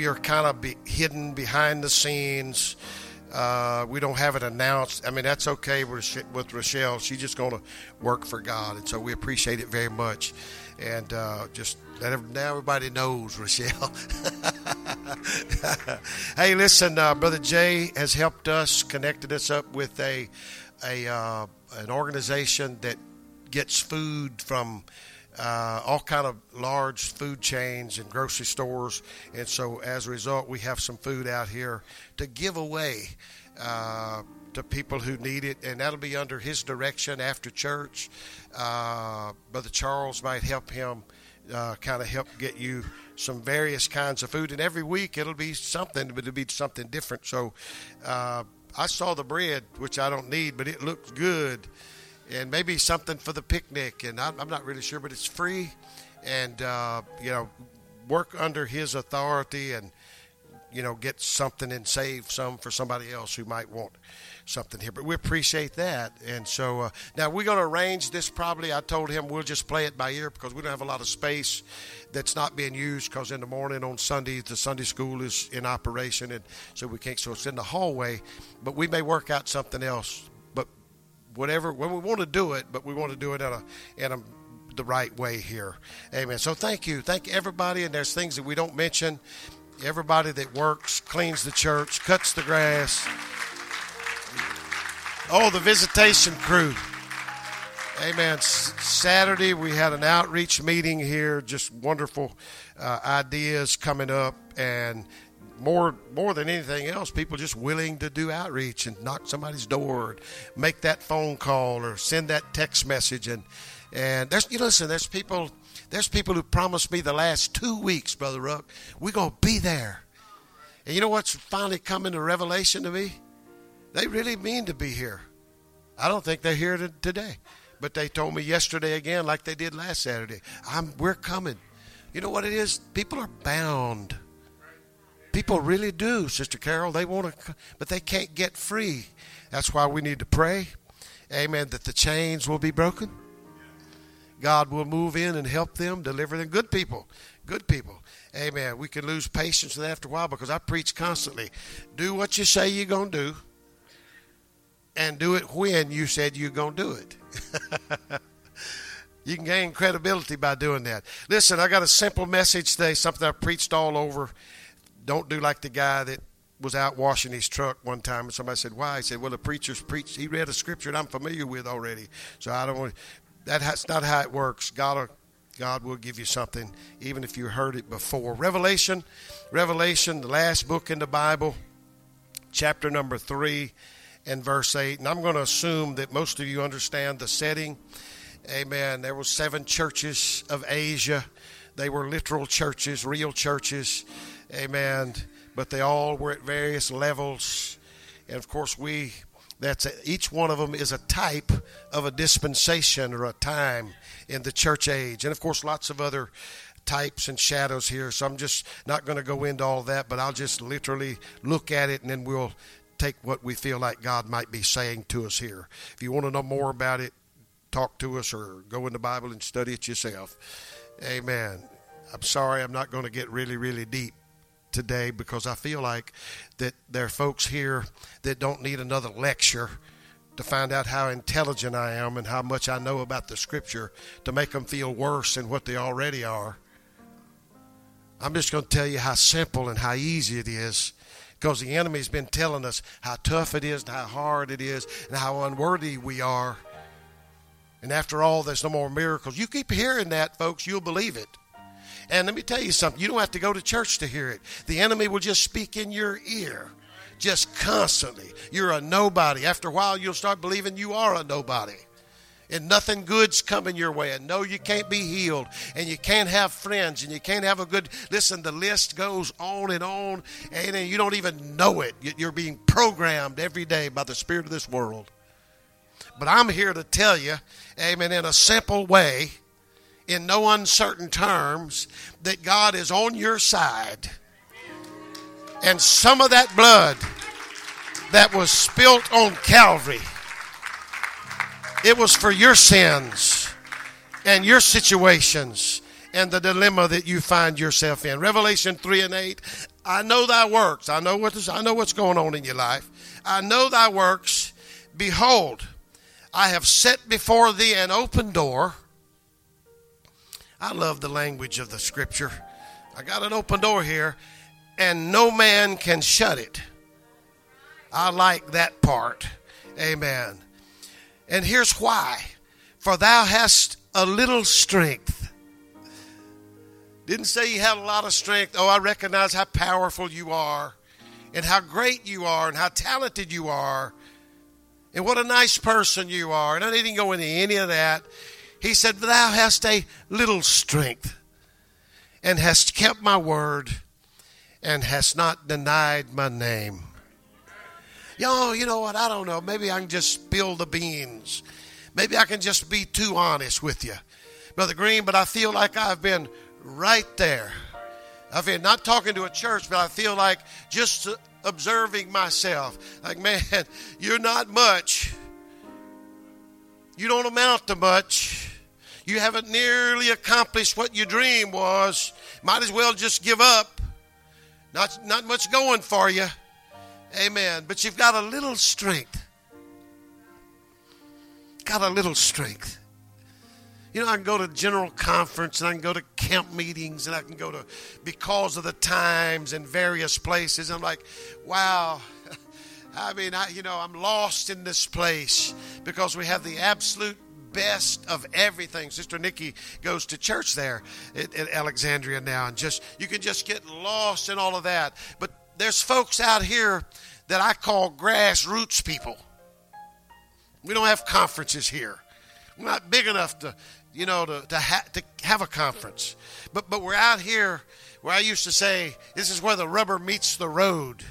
maybe are kind of be hidden behind the scenes. Uh, we don't have it announced. I mean, that's okay with, with Rochelle. She's just going to work for God, and so we appreciate it very much. And uh, just let every, now everybody knows Rochelle. hey, listen, uh, Brother Jay has helped us, connected us up with a a uh, an organization that gets food from uh, all kind of large food chains and grocery stores, and so as a result, we have some food out here to give away uh, to people who need it, and that'll be under his direction after church. Uh, Brother Charles might help him, uh, kind of help get you some various kinds of food, and every week it'll be something, but it'll be something different. So. Uh, I saw the bread, which I don't need, but it looks good and maybe something for the picnic. And I'm, I'm not really sure, but it's free, and uh, you know, work under his authority and you know get something and save some for somebody else who might want something here. But we appreciate that. And so uh, now we're going to arrange this. Probably, I told him we'll just play it by ear because we don't have a lot of space that's not being used. Because in the morning on Sunday, the Sunday school is in operation, and so we can't. So it's in the hallway. But we may work out something else whatever when we want to do it, but we want to do it in a in a the right way here. Amen. So thank you. Thank everybody. And there's things that we don't mention. Everybody that works, cleans the church, cuts the grass. Oh, the visitation crew. Amen. Saturday we had an outreach meeting here. Just wonderful uh, ideas coming up, and more more than anything else, people just willing to do outreach and knock somebody's door, or make that phone call, or send that text message, and and there's you listen, there's people there's people who promised me the last two weeks, brother Ruck, we're gonna be there, and you know what's finally coming to revelation to me? They really mean to be here. I don't think they're here today, but they told me yesterday again, like they did last Saturday. I'm we're coming. You know what it is? People are bound People really do, Sister Carol. They want to, but they can't get free. That's why we need to pray. Amen. That the chains will be broken. God will move in and help them, deliver them. Good people. Good people. Amen. We can lose patience with after a while because I preach constantly. Do what you say you're going to do and do it when you said you're going to do it. you can gain credibility by doing that. Listen, I got a simple message today, something I preached all over don't do like the guy that was out washing his truck one time, and somebody said, "Why?" He said, "Well, the preacher's preached. He read a scripture that I'm familiar with already, so I don't want." That's not how it works. God, will, God will give you something, even if you heard it before. Revelation, Revelation, the last book in the Bible, chapter number three, and verse eight. And I'm going to assume that most of you understand the setting. Amen. There were seven churches of Asia. They were literal churches, real churches. Amen. But they all were at various levels. And of course, we, that's a, each one of them is a type of a dispensation or a time in the church age. And of course, lots of other types and shadows here. So I'm just not going to go into all that, but I'll just literally look at it and then we'll take what we feel like God might be saying to us here. If you want to know more about it, talk to us or go in the Bible and study it yourself. Amen. I'm sorry I'm not going to get really, really deep today because I feel like that there are folks here that don't need another lecture to find out how intelligent I am and how much I know about the scripture to make them feel worse than what they already are. I'm just going to tell you how simple and how easy it is because the enemy's been telling us how tough it is and how hard it is and how unworthy we are. And after all, there's no more miracles. You keep hearing that, folks, you'll believe it. And let me tell you something you don't have to go to church to hear it. The enemy will just speak in your ear, just constantly. You're a nobody. After a while, you'll start believing you are a nobody. And nothing good's coming your way. And no, you can't be healed. And you can't have friends. And you can't have a good. Listen, the list goes on and on. And you don't even know it. You're being programmed every day by the spirit of this world. But I'm here to tell you, amen, in a simple way in no uncertain terms that God is on your side. And some of that blood that was spilt on Calvary, it was for your sins and your situations and the dilemma that you find yourself in. Revelation 3 and 8 I know thy works. I know what I know what's going on in your life. I know thy works. Behold, I have set before thee an open door. I love the language of the scripture. I got an open door here, and no man can shut it. I like that part. Amen. And here's why For thou hast a little strength. Didn't say you had a lot of strength. Oh, I recognize how powerful you are, and how great you are, and how talented you are, and what a nice person you are. And I didn't go into any of that. He said, Thou hast a little strength, and hast kept my word, and hast not denied my name. Yo, you know what? I don't know. Maybe I can just spill the beans. Maybe I can just be too honest with you, Brother Green, but I feel like I've been right there. I've been not talking to a church, but I feel like just observing myself. Like, man, you're not much. You don't amount to much. You haven't nearly accomplished what your dream was. Might as well just give up. Not, not much going for you. Amen. But you've got a little strength. Got a little strength. You know, I can go to general conference and I can go to camp meetings and I can go to because of the times and various places. I'm like, wow. I mean, I, you know, I'm lost in this place because we have the absolute best of everything. Sister Nikki goes to church there at, at Alexandria now, and just you can just get lost in all of that. But there's folks out here that I call grassroots people. We don't have conferences here. We're not big enough to, you know, to, to, ha- to have a conference. But, but we're out here where I used to say, this is where the rubber meets the road.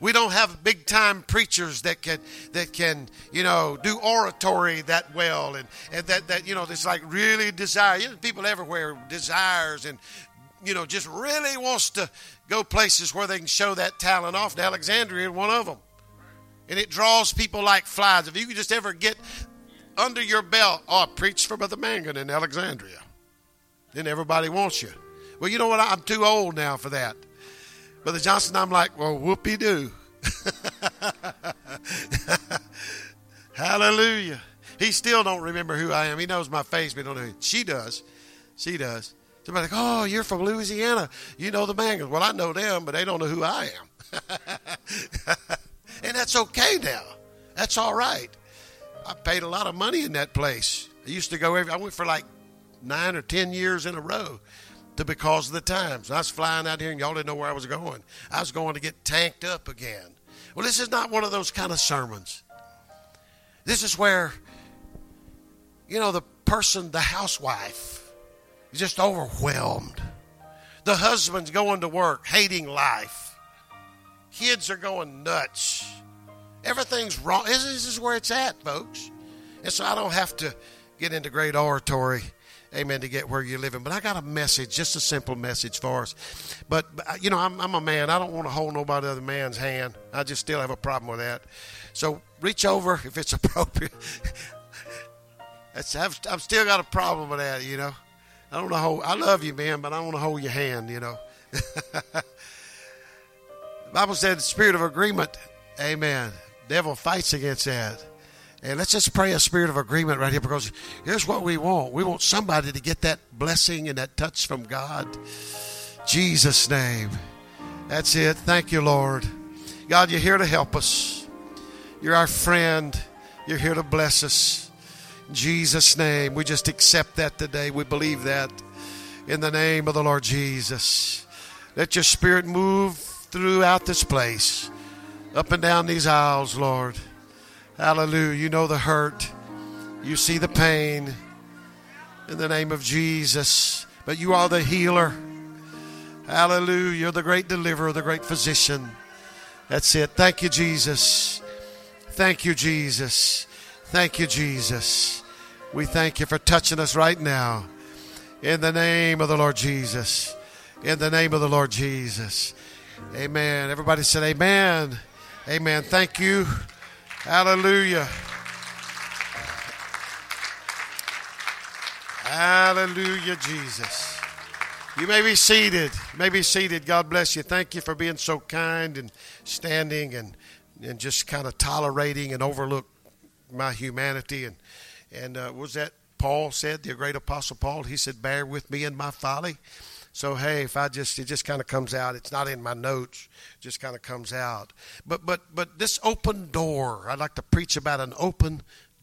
We don't have big time preachers that can that can you know do oratory that well and, and that that you know there's like really desire. You know, people everywhere desires and you know, just really wants to go places where they can show that talent off. And Alexandria is one of them. And it draws people like flies. If you could just ever get under your belt, oh, I for Brother Mangun in Alexandria. Then everybody wants you. Well, you know what? I'm too old now for that. Brother Johnson, I'm like, well, whoopee doo. Hallelujah. He still don't remember who I am. He knows my face, but don't know. Who. She does. She does. Somebody like, oh, you're from Louisiana. You know the Manguns. Well, I know them, but they don't know who I am. and that's okay now. That's all right. I paid a lot of money in that place. I used to go every. I went for like nine or ten years in a row, to because of the times. I was flying out here, and y'all didn't know where I was going. I was going to get tanked up again. Well, this is not one of those kind of sermons. This is where, you know, the person, the housewife is just overwhelmed. The husband's going to work, hating life. Kids are going nuts. Everything's wrong. This is where it's at, folks. And so I don't have to get into great oratory, amen, to get where you're living. But I got a message, just a simple message for us. But, you know, I'm, I'm a man. I don't want to hold nobody other man's hand. I just still have a problem with that. So reach over if it's appropriate. That's, I've, I've still got a problem with that, you know. I don't know. I love you, man, but I don't want to hold your hand. You know. the Bible said the spirit of agreement. Amen. Devil fights against that. And let's just pray a spirit of agreement right here because here's what we want. We want somebody to get that blessing and that touch from God. Jesus' name. That's it. Thank you, Lord. God, you're here to help us. You're our friend. You're here to bless us. In Jesus' name, we just accept that today. We believe that in the name of the Lord Jesus. Let your spirit move throughout this place, up and down these aisles, Lord. Hallelujah. You know the hurt, you see the pain in the name of Jesus. But you are the healer. Hallelujah. You're the great deliverer, the great physician. That's it. Thank you, Jesus. Thank you, Jesus. Thank you, Jesus. We thank you for touching us right now. In the name of the Lord Jesus. In the name of the Lord Jesus. Amen. Everybody said, Amen. Amen. Thank you. Hallelujah. Hallelujah, Jesus. You may be seated. You may be seated. God bless you. Thank you for being so kind and standing and and just kind of tolerating and overlook my humanity and and uh, was that Paul said the great apostle Paul he said bear with me in my folly. So hey, if I just it just kind of comes out. It's not in my notes. Just kind of comes out. But but but this open door. I'd like to preach about an open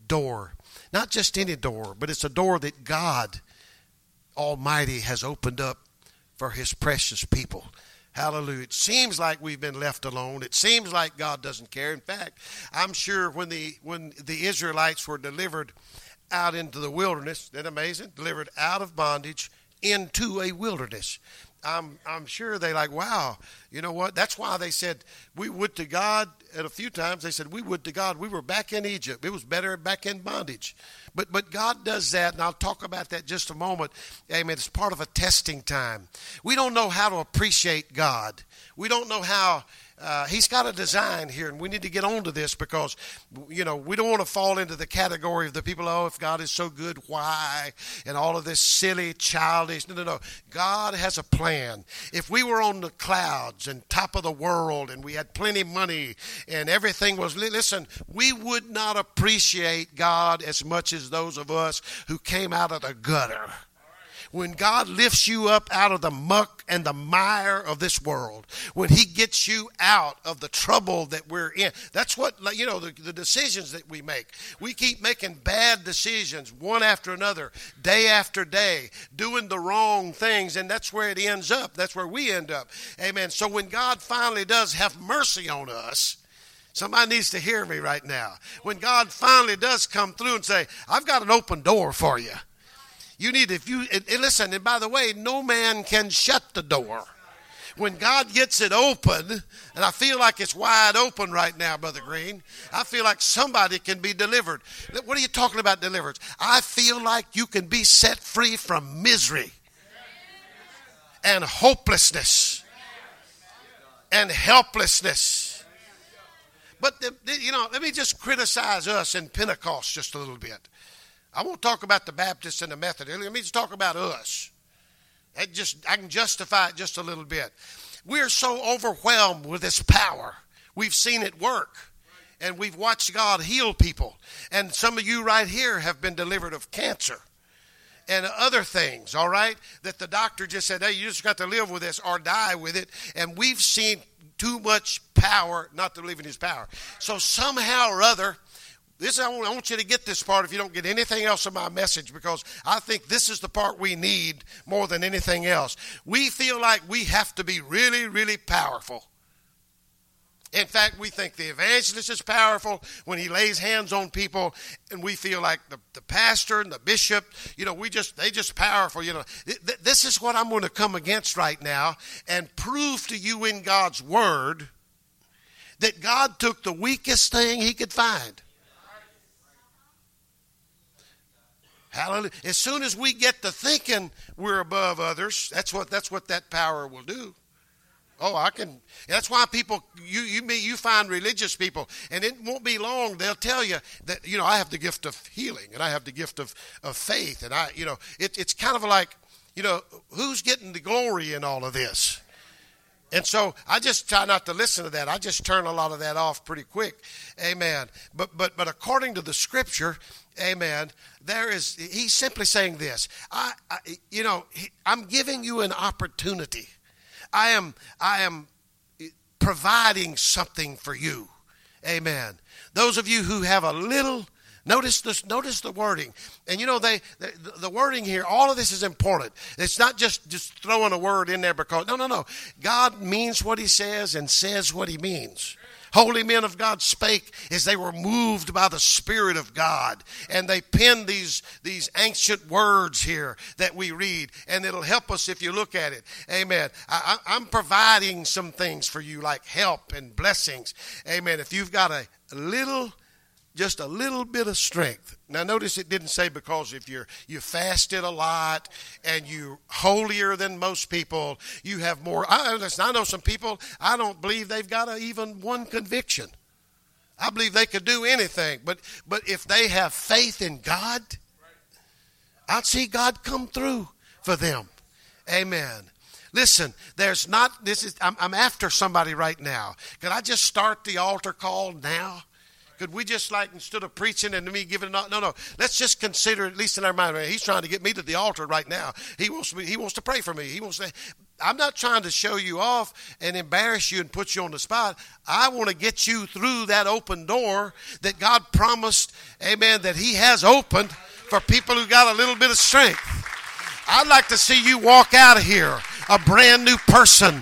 door. Not just any door, but it's a door that God Almighty has opened up for his precious people. Hallelujah. It seems like we've been left alone. It seems like God doesn't care. In fact, I'm sure when the when the Israelites were delivered out into the wilderness, isn't that amazing? Delivered out of bondage into a wilderness. I'm I'm sure they like, wow, you know what? That's why they said we would to God at a few times they said we would to God. We were back in Egypt. It was better back in bondage. But but God does that, and I'll talk about that just a moment. Amen. It's part of a testing time. We don't know how to appreciate God. We don't know how uh, he's got a design here, and we need to get onto this because, you know, we don't want to fall into the category of the people, oh, if God is so good, why? And all of this silly, childish. No, no, no. God has a plan. If we were on the clouds and top of the world and we had plenty of money and everything was, listen, we would not appreciate God as much as those of us who came out of the gutter when God lifts you up out of the muck and the mire of this world, when He gets you out of the trouble that we're in, that's what, you know, the, the decisions that we make. We keep making bad decisions one after another, day after day, doing the wrong things, and that's where it ends up. That's where we end up. Amen. So when God finally does have mercy on us, Somebody needs to hear me right now. When God finally does come through and say, I've got an open door for you. You need, if you, and, and listen, and by the way, no man can shut the door. When God gets it open, and I feel like it's wide open right now, Brother Green, I feel like somebody can be delivered. What are you talking about, deliverance? I feel like you can be set free from misery and hopelessness and helplessness. But, the, the, you know, let me just criticize us in Pentecost just a little bit. I won't talk about the Baptists and the Methodists. Let me just talk about us. That just I can justify it just a little bit. We're so overwhelmed with this power. We've seen it work. And we've watched God heal people. And some of you right here have been delivered of cancer and other things, all right? That the doctor just said, hey, you just got to live with this or die with it. And we've seen too much power not to believe in his power. So somehow or other, this I want you to get this part if you don't get anything else of my message because I think this is the part we need more than anything else. We feel like we have to be really, really powerful. In fact, we think the evangelist is powerful when he lays hands on people, and we feel like the, the pastor and the bishop, you know, we just they just powerful. You know, this is what I'm going to come against right now and prove to you in God's word that God took the weakest thing He could find Hallelujah. As soon as we get to thinking we're above others, that's what that's what that power will do. Oh, I can. That's why people you you you find religious people, and it won't be long. They'll tell you that you know I have the gift of healing, and I have the gift of of faith, and I you know it, it's kind of like you know who's getting the glory in all of this. And so I just try not to listen to that. I just turn a lot of that off pretty quick. Amen. But but but according to the scripture, amen, there is he's simply saying this. I, I you know, he, I'm giving you an opportunity. I am I am providing something for you. Amen. Those of you who have a little Notice this. Notice the wording, and you know they the, the, wording here. All of this is important. It's not just just throwing a word in there because no, no, no. God means what He says and says what He means. Holy men of God spake as they were moved by the Spirit of God, and they penned these these ancient words here that we read, and it'll help us if you look at it. Amen. I, I'm providing some things for you, like help and blessings. Amen. If you've got a little just a little bit of strength. Now notice it didn't say because if you're you fasted a lot and you holier than most people, you have more. I, listen, I know some people. I don't believe they've got a, even one conviction. I believe they could do anything, but but if they have faith in God, I'd see God come through for them. Amen. Listen, there's not, this is, I'm, I'm after somebody right now. Can I just start the altar call now? Could we just like instead of preaching and me giving no no let's just consider at least in our mind he's trying to get me to the altar right now he wants me he wants to pray for me he wants to I'm not trying to show you off and embarrass you and put you on the spot. I want to get you through that open door that God promised, amen, that He has opened for people who got a little bit of strength. I'd like to see you walk out of here a brand new person,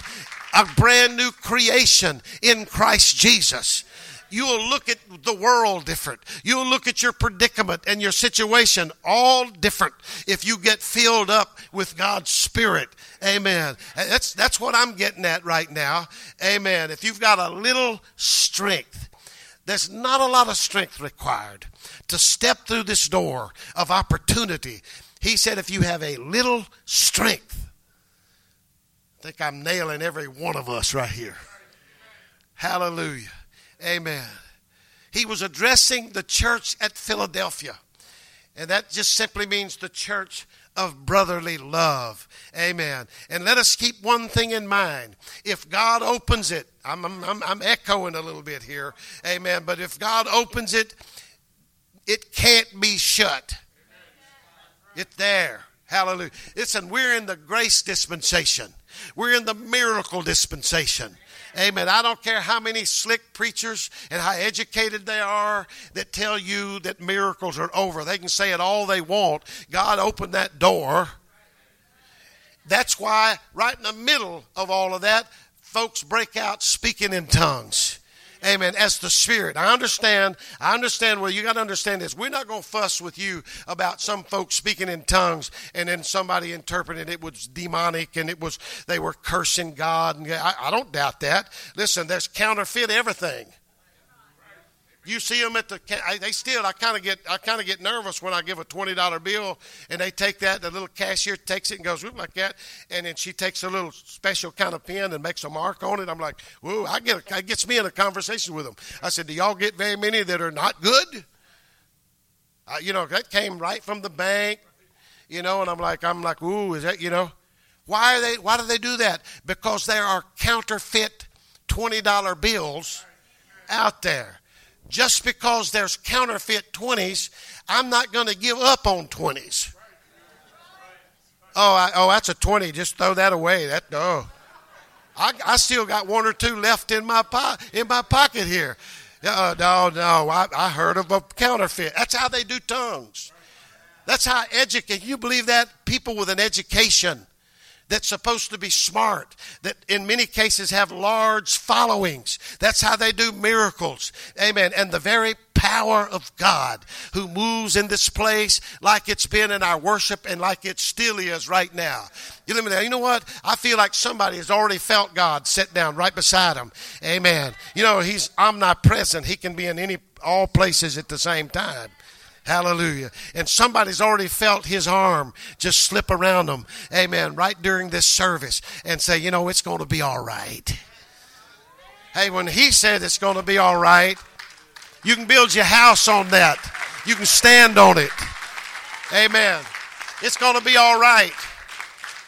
a brand new creation in Christ Jesus. You'll look at the world different. You'll look at your predicament and your situation all different if you get filled up with God's Spirit. Amen. That's, that's what I'm getting at right now. Amen. If you've got a little strength, there's not a lot of strength required to step through this door of opportunity. He said, if you have a little strength, I think I'm nailing every one of us right here. Hallelujah. Amen. He was addressing the church at Philadelphia. And that just simply means the church of brotherly love. Amen. And let us keep one thing in mind. If God opens it, I'm, I'm, I'm, echoing a little bit here. Amen. But if God opens it, it can't be shut. It's there. Hallelujah. Listen, we're in the grace dispensation. We're in the miracle dispensation. Amen. I don't care how many slick preachers and how educated they are that tell you that miracles are over. They can say it all they want. God opened that door. That's why, right in the middle of all of that, folks break out speaking in tongues. Amen. As the Spirit. I understand. I understand. Well, you got to understand this. We're not going to fuss with you about some folks speaking in tongues and then somebody interpreting it was demonic and it was, they were cursing God. And I, I don't doubt that. Listen, there's counterfeit everything. You see them at the. They still. I kind of get. I kind of get nervous when I give a twenty dollar bill and they take that. The little cashier takes it and goes whoop like that, and then she takes a little special kind of pen and makes a mark on it. I'm like, whoa! I get. A, it gets me in a conversation with them. I said, do y'all get very many that are not good? You know, that came right from the bank. You know, and I'm like, I'm like, ooh, is that you know? Why are they? Why do they do that? Because there are counterfeit twenty dollar bills out there just because there's counterfeit 20s, I'm not going to give up on 20s. Oh, I, oh, that's a 20. Just throw that away. That no. I, I still got one or two left in my po- in my pocket here. Uh, no, no. I, I heard of a counterfeit. That's how they do tongues. That's how educate. You believe that people with an education that's supposed to be smart, that in many cases have large followings. That's how they do miracles. Amen. And the very power of God who moves in this place like it's been in our worship and like it still is right now. You let me know you know what? I feel like somebody has already felt God sit down right beside him. Amen. You know, he's omnipresent. He can be in any all places at the same time. Hallelujah. And somebody's already felt his arm just slip around them. Amen. Right during this service and say, you know, it's going to be all right. Hey, when he said it's going to be all right, you can build your house on that. You can stand on it. Amen. It's going to be all right.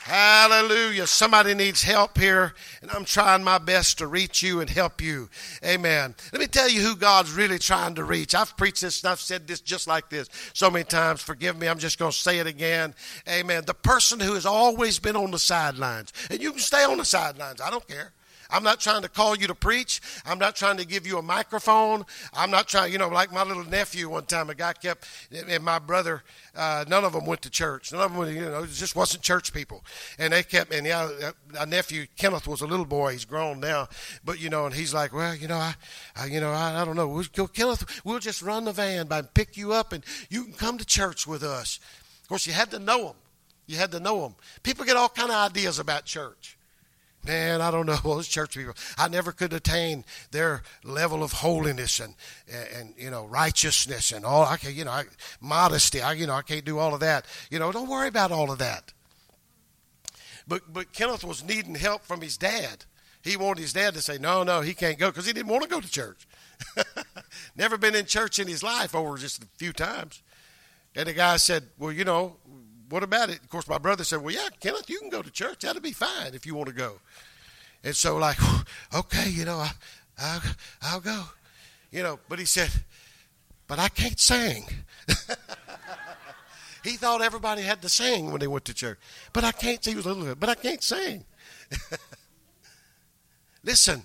Hallelujah. Somebody needs help here, and I'm trying my best to reach you and help you. Amen. Let me tell you who God's really trying to reach. I've preached this and I've said this just like this so many times. Forgive me. I'm just going to say it again. Amen. The person who has always been on the sidelines, and you can stay on the sidelines. I don't care. I'm not trying to call you to preach. I'm not trying to give you a microphone. I'm not trying, you know, like my little nephew one time, a guy kept, and my brother, uh, none of them went to church. None of them, you know, it just wasn't church people. And they kept, and yeah, uh, a nephew, Kenneth, was a little boy. He's grown now. But, you know, and he's like, well, you know, I, I you know, I, I don't know. We'll, Kenneth, we'll just run the van by and pick you up and you can come to church with us. Of course, you had to know them. You had to know them. People get all kind of ideas about church man, I don't know those church people. I never could attain their level of holiness and and, you know righteousness and all. I can you know I, modesty. I you know I can't do all of that. You know, don't worry about all of that. But but Kenneth was needing help from his dad. He wanted his dad to say no, no, he can't go because he didn't want to go to church. Never been in church in his life over just a few times. And the guy said, well, you know, what about it? Of course, my brother said, well, yeah, Kenneth, you can go to church. That'll be fine if you want to go. And so, like, okay, you know, I, I'll, I'll go. You know, but he said, but I can't sing. he thought everybody had to sing when they went to church. But I can't, he was a little bit, but I can't sing. Listen,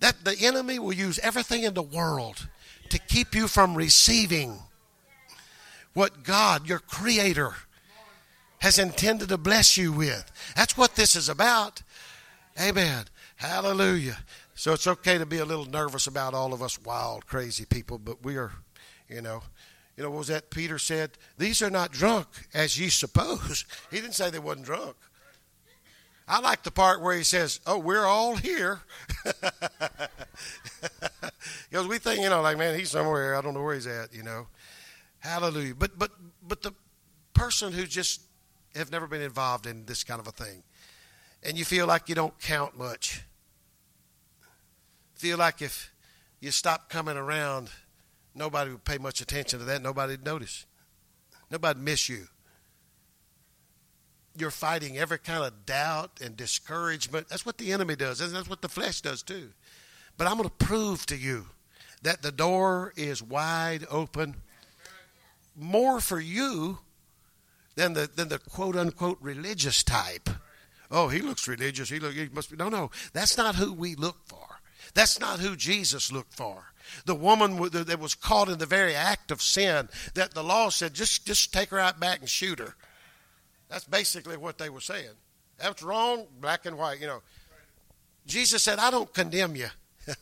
that the enemy will use everything in the world to keep you from receiving what God, your creator, has intended to bless you with. That's what this is about. Amen. Hallelujah. So it's okay to be a little nervous about all of us wild, crazy people, but we are, you know, you know, what was that Peter said? These are not drunk as ye suppose. He didn't say they wasn't drunk. I like the part where he says, "Oh, we're all here," because we think, you know, like, man, he's somewhere. I don't know where he's at. You know, Hallelujah. But but but the person who just have never been involved in this kind of a thing, and you feel like you don't count much, feel like if you stop coming around, nobody would pay much attention to that. Nobody'd notice. Nobody'd miss you you're fighting every kind of doubt and discouragement. That's what the enemy does, and that's what the flesh does too. But I'm going to prove to you that the door is wide open more for you than the than the quote unquote religious type. Oh, he looks religious. He look he must be no no. That's not who we look for. That's not who Jesus looked for. The woman that was caught in the very act of sin that the law said just just take her out back and shoot her. That's basically what they were saying. That's wrong, black and white, you know. Jesus said, I don't condemn you.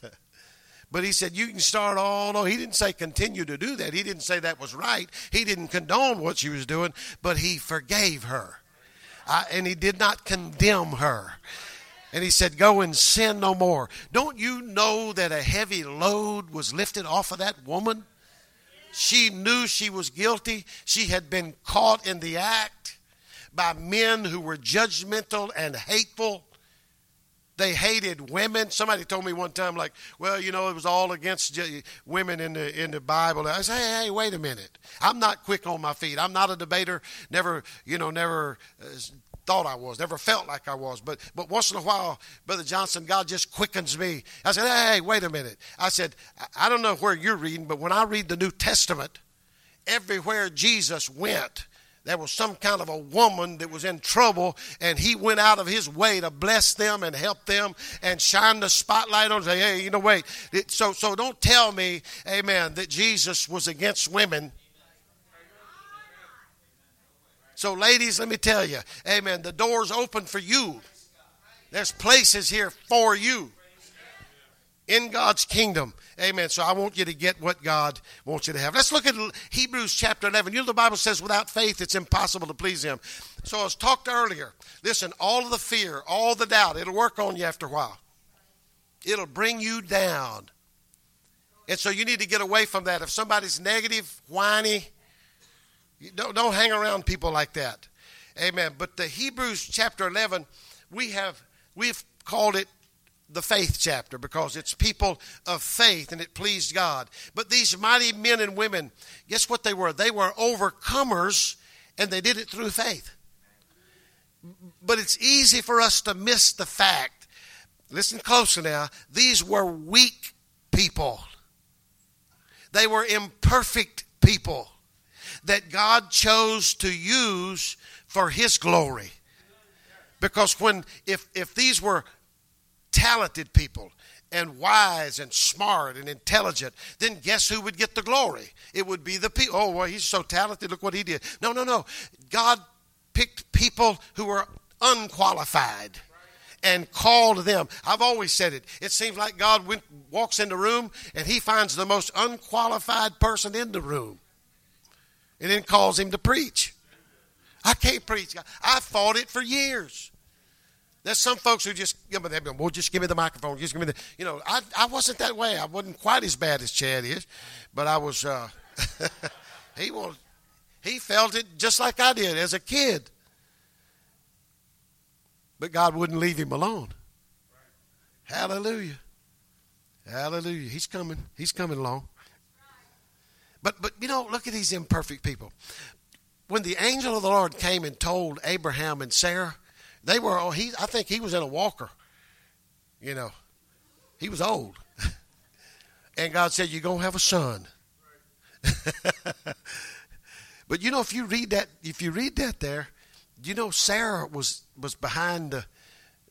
but he said, You can start all over. He didn't say continue to do that. He didn't say that was right. He didn't condone what she was doing, but he forgave her. And he did not condemn her. And he said, Go and sin no more. Don't you know that a heavy load was lifted off of that woman? She knew she was guilty. She had been caught in the act by men who were judgmental and hateful. They hated women. Somebody told me one time, like, well, you know, it was all against women in the in the Bible. I said, hey, hey, wait a minute. I'm not quick on my feet. I'm not a debater. Never, you know, never uh, thought I was. Never felt like I was. But but once in a while, Brother Johnson, God just quickens me. I said, hey, wait a minute. I said, I don't know where you're reading, but when I read the New Testament, everywhere Jesus went, there was some kind of a woman that was in trouble, and he went out of his way to bless them and help them and shine the spotlight on. Say, hey, you know, wait. So, so don't tell me, Amen, that Jesus was against women. So, ladies, let me tell you, Amen. The door's open for you. There's places here for you in God's kingdom. Amen. So I want you to get what God wants you to have. Let's look at Hebrews chapter 11. You know, the Bible says without faith it's impossible to please Him. So as talked earlier, listen, all of the fear, all the doubt, it'll work on you after a while. It'll bring you down. And so you need to get away from that. If somebody's negative, whiny, don't, don't hang around people like that. Amen. But the Hebrews chapter 11, we have, we've called it the faith chapter because it's people of faith and it pleased God. But these mighty men and women, guess what they were? They were overcomers and they did it through faith. But it's easy for us to miss the fact. Listen closer now. These were weak people. They were imperfect people that God chose to use for his glory. Because when if if these were talented people and wise and smart and intelligent, then guess who would get the glory? It would be the people. Oh, well, he's so talented. Look what he did. No, no, no. God picked people who were unqualified and called them. I've always said it. It seems like God went, walks in the room and he finds the most unqualified person in the room and then calls him to preach. I can't preach. I fought it for years. There's some folks who just, you know, well, just give me the microphone. Just give me the, you know, I, I wasn't that way. I wasn't quite as bad as Chad is, but I was, uh, he was, he felt it just like I did as a kid. But God wouldn't leave him alone. Hallelujah. Hallelujah. He's coming. He's coming along. But but you know, look at these imperfect people. when the angel of the Lord came and told Abraham and Sarah, they were, oh, he, I think he was in a walker. You know, he was old. and God said, You're going to have a son. but you know, if you read that, if you read that there, you know, Sarah was, was behind the,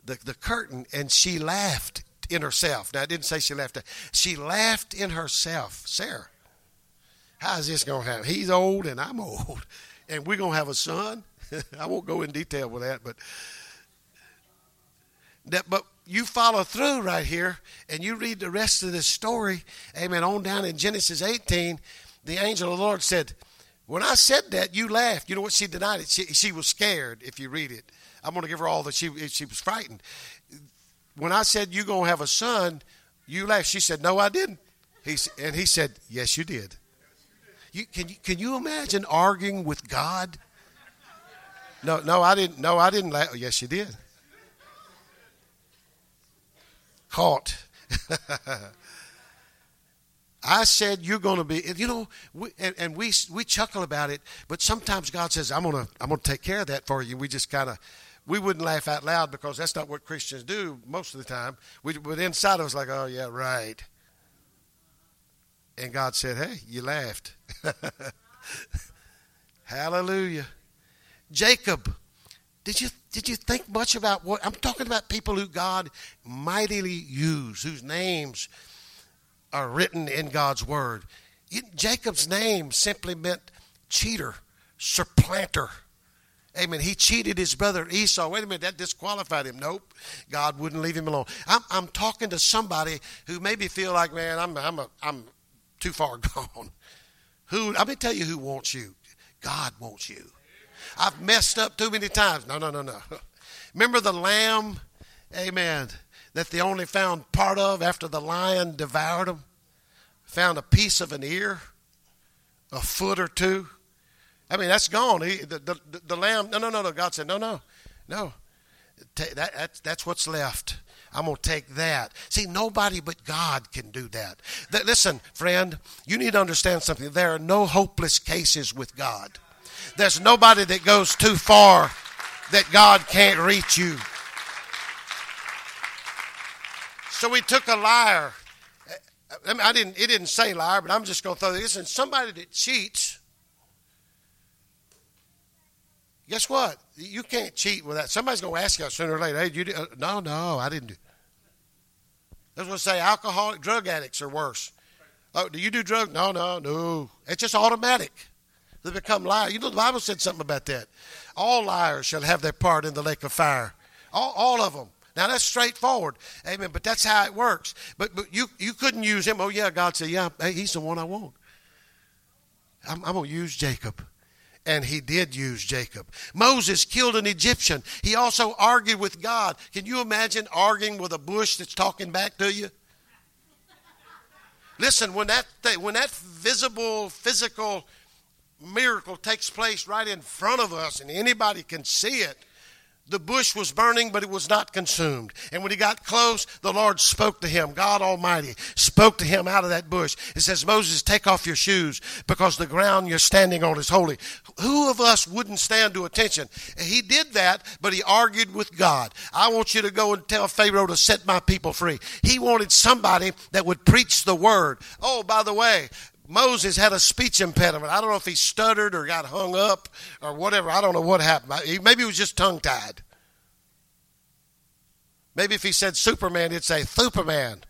the, the curtain and she laughed in herself. Now, I didn't say she laughed. She laughed in herself. Sarah, how is this going to happen? He's old and I'm old, and we're going to have a son. I won't go in detail with that, but that, but you follow through right here and you read the rest of this story, amen, on down in Genesis 18, the angel of the Lord said, When I said that, you laughed. You know what? She denied it. She, she was scared, if you read it. I'm going to give her all that she, she was frightened. When I said, You're going to have a son, you laughed. She said, No, I didn't. He, and he said, Yes, you did. You, can, you, can you imagine arguing with God? No, no, I didn't. No, I didn't laugh. Yes, you did. Caught. I said you're going to be, you know, we, and, and, we we chuckle about it, but sometimes God says, "I'm gonna I'm gonna take care of that for you." We just kind of we wouldn't laugh out loud because that's not what Christians do most of the time. We, but inside of us, like, "Oh yeah, right." And God said, "Hey, you laughed." Hallelujah. Jacob, did you did you think much about what I'm talking about? People who God mightily used, whose names are written in God's word. Jacob's name simply meant cheater, supplanter. Amen. He cheated his brother Esau. Wait a minute, that disqualified him. Nope. God wouldn't leave him alone. I'm, I'm talking to somebody who maybe feel like, man, I'm, I'm, a, I'm too far gone. Who? Let me tell you who wants you. God wants you. I've messed up too many times. No, no, no, no. Remember the lamb? Amen that they only found part of after the lion devoured them? Found a piece of an ear, a foot or two. I mean, that's gone. He, the, the, the, lamb, no, no, no, no. God said, no, no, no. That, that's, that's what's left. I'm going to take that. See, nobody but God can do that. that. Listen, friend, you need to understand something. There are no hopeless cases with God. There's nobody that goes too far that God can't reach you. So we took a liar. I, mean, I didn't. It didn't say liar, but I'm just going to throw this in. Somebody that cheats. Guess what? You can't cheat with that. Somebody's going to ask you sooner or later. Hey, you did? Uh, no, no, I didn't do. I was going to say alcoholic drug addicts are worse. Oh, do you do drugs? No, no, no. It's just automatic. They become liars. You know, the Bible said something about that. All liars shall have their part in the lake of fire. All, all of them. Now that's straightforward. Amen. But that's how it works. But but you you couldn't use him. Oh yeah, God said, Yeah, hey, he's the one I want. I'm, I'm gonna use Jacob. And he did use Jacob. Moses killed an Egyptian. He also argued with God. Can you imagine arguing with a bush that's talking back to you? Listen, when that when that visible physical miracle takes place right in front of us and anybody can see it, the bush was burning, but it was not consumed. And when he got close, the Lord spoke to him. God Almighty spoke to him out of that bush. It says, Moses, take off your shoes because the ground you're standing on is holy. Who of us wouldn't stand to attention? He did that, but he argued with God. I want you to go and tell Pharaoh to set my people free. He wanted somebody that would preach the word. Oh, by the way, Moses had a speech impediment. I don't know if he stuttered or got hung up or whatever. I don't know what happened. Maybe he was just tongue tied. Maybe if he said Superman, he'd say Superman.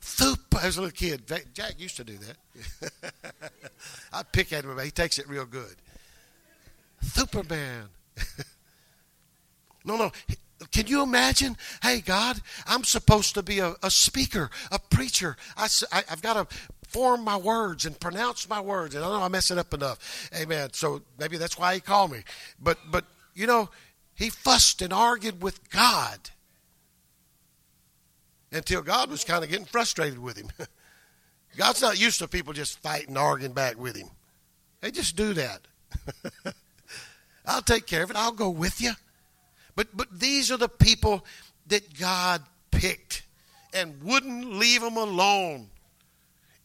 Thup. I was a little kid. Jack used to do that. I pick at him, but he takes it real good. Superman. no, no. Can you imagine? Hey, God, I'm supposed to be a, a speaker, a preacher. I, I, I've got to form my words and pronounce my words. And I know I mess it up enough. Amen. So maybe that's why he called me. But but you know, he fussed and argued with God until God was kind of getting frustrated with him. God's not used to people just fighting, and arguing back with him. They just do that. I'll take care of it. I'll go with you. But but these are the people that God picked and wouldn't leave them alone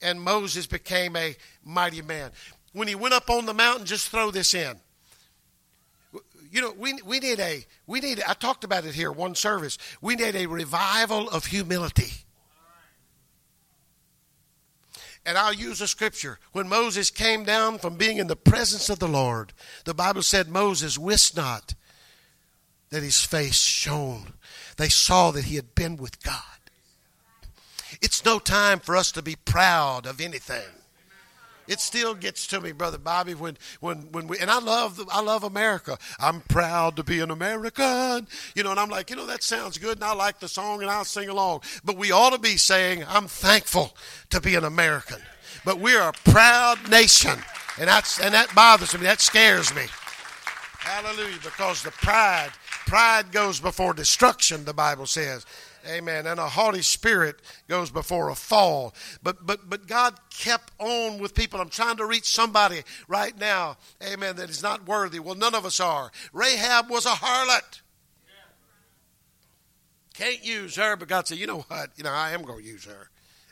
and Moses became a mighty man. when he went up on the mountain, just throw this in. You know, we, we need a, we need, I talked about it here, one service. We need a revival of humility. And I'll use a scripture. When Moses came down from being in the presence of the Lord, the Bible said Moses wist not that his face shone. They saw that he had been with God. It's no time for us to be proud of anything. It still gets to me, brother Bobby, when when when we and I love I love America. I'm proud to be an American. You know, and I'm like, you know, that sounds good, and I like the song, and I'll sing along. But we ought to be saying, I'm thankful to be an American. But we're a proud nation, and that's and that bothers me. That scares me. Hallelujah, because the pride pride goes before destruction. The Bible says. Amen. And a haughty spirit goes before a fall. But but but God kept on with people. I'm trying to reach somebody right now, amen, that is not worthy. Well, none of us are. Rahab was a harlot. Can't use her, but God said, you know what? You know, I am going to use her.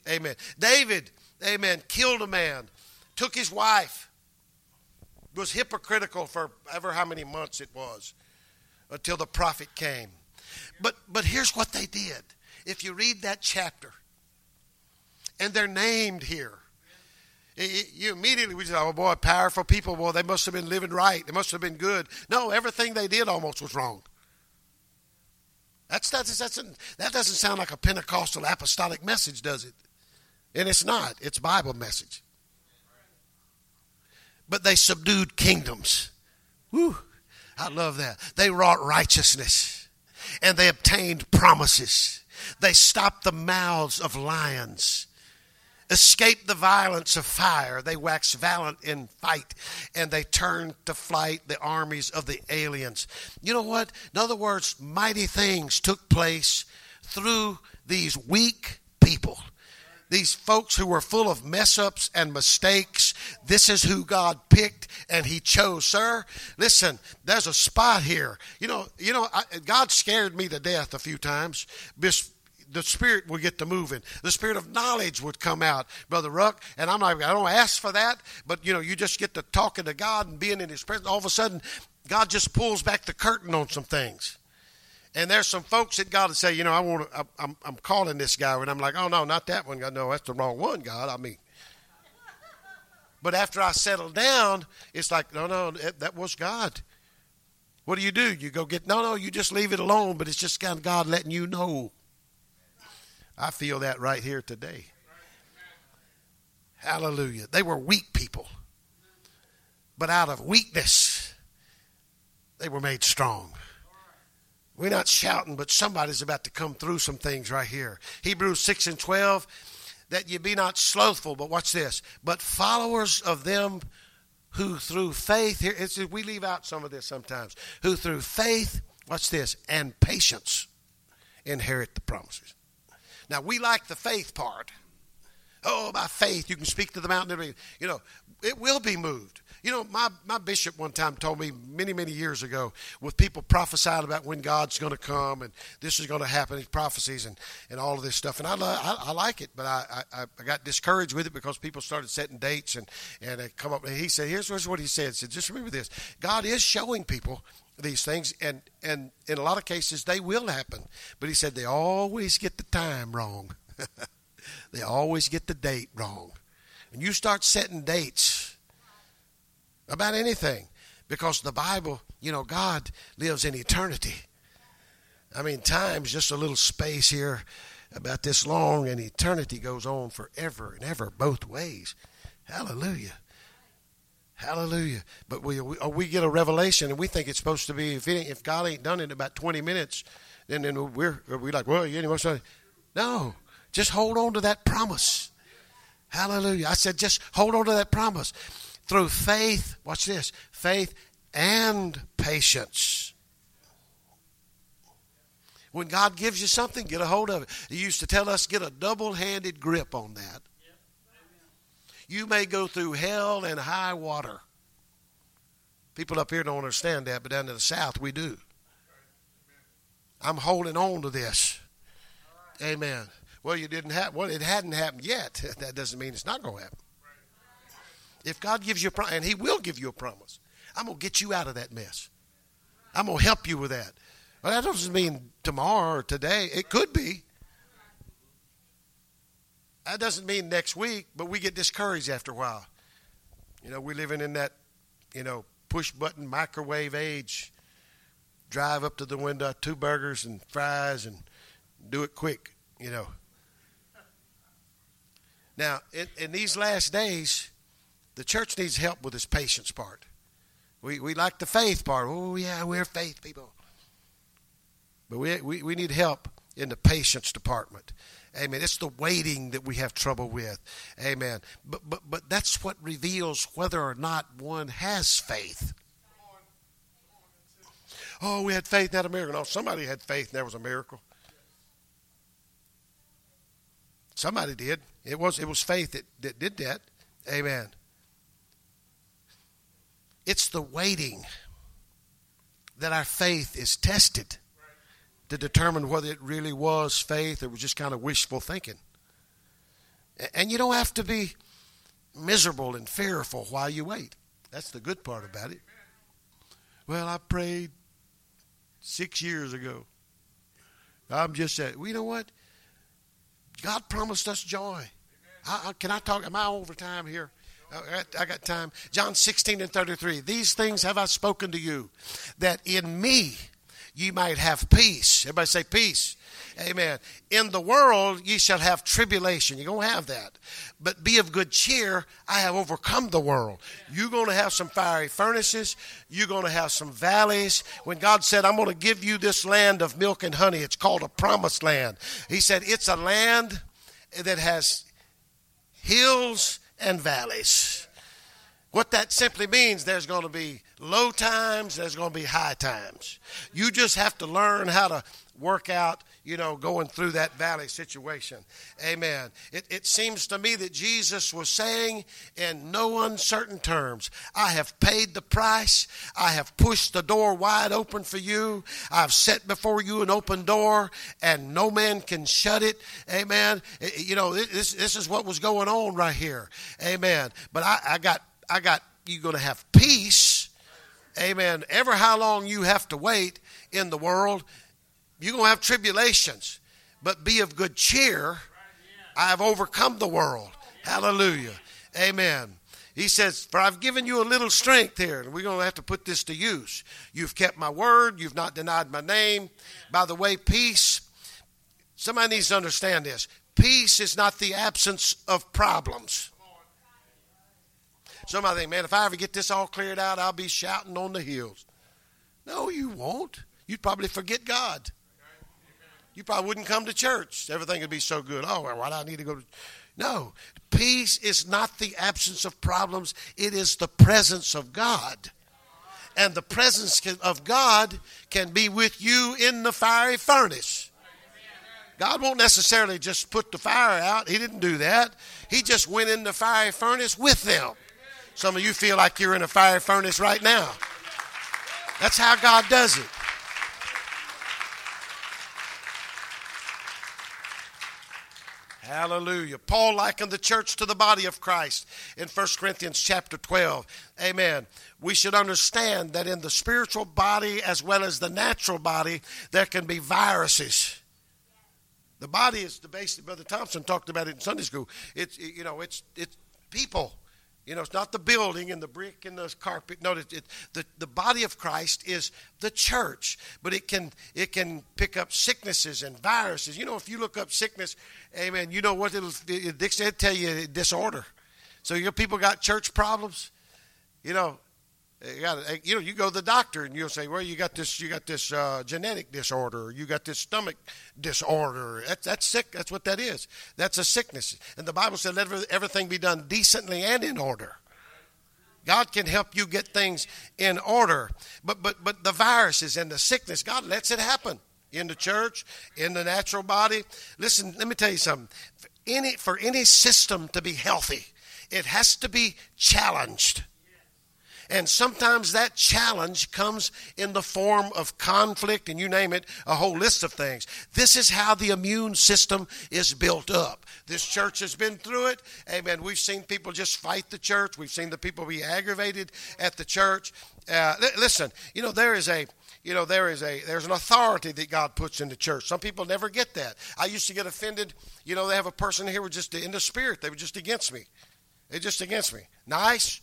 Amen. David, amen, killed a man, took his wife, was hypocritical for ever how many months it was until the prophet came. But but here's what they did. If you read that chapter, and they're named here. You immediately we say, "Oh boy, powerful people. Well, they must have been living right. They must have been good." No, everything they did almost was wrong. That's, that's, that's that doesn't sound like a Pentecostal apostolic message, does it? And it's not. It's Bible message. But they subdued kingdoms. Woo! I love that. They wrought righteousness and they obtained promises. They stopped the mouths of lions, escaped the violence of fire. They waxed valiant in fight, and they turned to flight the armies of the aliens. You know what? In other words, mighty things took place through these weak people these folks who were full of mess ups and mistakes. This is who God picked and He chose, sir. Listen, there's a spot here. You know, you know, I, God scared me to death a few times. The spirit would get to moving. The spirit of knowledge would come out, Brother Ruck. And I'm like, I don't ask for that, but you know, you just get to talking to God and being in His presence. All of a sudden, God just pulls back the curtain on some things. And there's some folks that God would say, you know, I want to, I'm, I'm calling this guy, and I'm like, oh no, not that one. God, no, that's the wrong one, God. I mean, but after I settle down, it's like, no, no, that was God. What do you do? You go get, no, no, you just leave it alone, but it's just kind of God letting you know. I feel that right here today. Hallelujah. They were weak people. But out of weakness, they were made strong. We're not shouting, but somebody's about to come through some things right here. Hebrews 6 and 12, that ye be not slothful, but watch this, but followers of them who through faith, here we leave out some of this sometimes, who through faith, watch this, and patience inherit the promises. Now, we like the faith part. Oh, by faith, you can speak to the mountain. You know, it will be moved. You know, my, my bishop one time told me many, many years ago, with people prophesying about when God's going to come and this is going to happen, these prophecies and, and all of this stuff. And I, I, I like it, but I, I, I got discouraged with it because people started setting dates and, and they come up. And he said, here's, here's what he said. He said, just remember this God is showing people these things, and, and in a lot of cases, they will happen. But he said, they always get the time wrong. they always get the date wrong. And you start setting dates about anything because the Bible, you know, God lives in eternity. I mean, time's just a little space here about this long, and eternity goes on forever and ever, both ways. Hallelujah. Hallelujah. But we, we, uh, we get a revelation, and we think it's supposed to be, if, it, if God ain't done it in about 20 minutes, then, then we're, we're like, well, you know, no, just hold on to that promise. Hallelujah. I said, just hold on to that promise through faith, watch this, faith and patience. When God gives you something, get a hold of it. He used to tell us get a double handed grip on that. You may go through hell and high water. People up here don't understand that, but down in the South we do. I'm holding on to this. Amen. Well, you didn't have well, it hadn't happened yet. That doesn't mean it's not going to happen. If God gives you a promise, and He will give you a promise, I'm going to get you out of that mess. I'm going to help you with that. Well, that doesn't mean tomorrow or today. It could be. That doesn't mean next week, but we get discouraged after a while. You know, we're living in that, you know, push button microwave age. Drive up to the window, two burgers and fries, and do it quick, you know. Now, in, in these last days, the church needs help with this patience part. We, we like the faith part. Oh, yeah, we're faith people. But we, we, we need help in the patience department. Amen. It's the waiting that we have trouble with. Amen. But, but, but that's what reveals whether or not one has faith. Oh, we had faith, not a miracle. No, somebody had faith, and there was a miracle. Somebody did. It was it was faith that, that did that. Amen. It's the waiting that our faith is tested to determine whether it really was faith or was just kind of wishful thinking. And you don't have to be miserable and fearful while you wait. That's the good part about it. Well, I prayed six years ago. I'm just saying, well, you know what? God promised us joy. I, I, can I talk? Am I over time here? I got, time. John 16 and 33. These things have I spoken to you, that in me ye might have peace. Everybody say peace. Amen. In the world ye shall have tribulation. You're going to have that. But be of good cheer. I have overcome the world. You're going to have some fiery furnaces. You're going to have some valleys. When God said, I'm going to give you this land of milk and honey, it's called a promised land. He said, it's a land that has hills and valleys. What that simply means, there's going to be low times, there's going to be high times. You just have to learn how to work out you know, going through that valley situation. Amen. It, it seems to me that Jesus was saying in no uncertain terms, I have paid the price. I have pushed the door wide open for you. I've set before you an open door and no man can shut it. Amen. You know, this, this is what was going on right here. Amen. But I, I got, I got, you're going to have peace. Amen. Ever how long you have to wait in the world, you're going to have tribulations, but be of good cheer. I have overcome the world. Hallelujah. Amen. He says, For I've given you a little strength here, and we're going to have to put this to use. You've kept my word, you've not denied my name. By the way, peace, somebody needs to understand this. Peace is not the absence of problems. Somebody think, man, if I ever get this all cleared out, I'll be shouting on the hills. No, you won't. You'd probably forget God you probably wouldn't come to church. Everything would be so good. Oh, why do I need to go to No. Peace is not the absence of problems, it is the presence of God. And the presence of God can be with you in the fiery furnace. God won't necessarily just put the fire out. He didn't do that. He just went in the fiery furnace with them. Some of you feel like you're in a fiery furnace right now. That's how God does it. Hallelujah. Paul likened the church to the body of Christ in 1 Corinthians chapter 12. Amen. We should understand that in the spiritual body as well as the natural body, there can be viruses. The body is the basic, Brother Thompson talked about it in Sunday school. It's, you know, it's, it's people. You know, it's not the building and the brick and the carpet. No, it, it, the, the body of Christ is the church, but it can it can pick up sicknesses and viruses. You know, if you look up sickness, amen, you know what it'll, it'll tell you disorder. So your people got church problems. You know, you, got, you know, you go to the doctor and you'll say, "Well, you got this, you got this uh, genetic disorder, you got this stomach disorder." That's that's sick. That's what that is. That's a sickness. And the Bible said, "Let everything be done decently and in order." God can help you get things in order, but but but the viruses and the sickness, God lets it happen in the church, in the natural body. Listen, let me tell you something. For any for any system to be healthy, it has to be challenged And sometimes that challenge comes in the form of conflict, and you name it, a whole list of things. This is how the immune system is built up. This church has been through it. Amen. We've seen people just fight the church, we've seen the people be aggravated at the church. Uh, listen, you know, there is a you know there is a there's an authority that god puts in the church some people never get that i used to get offended you know they have a person here with just in the spirit they were just against me they're just against me nice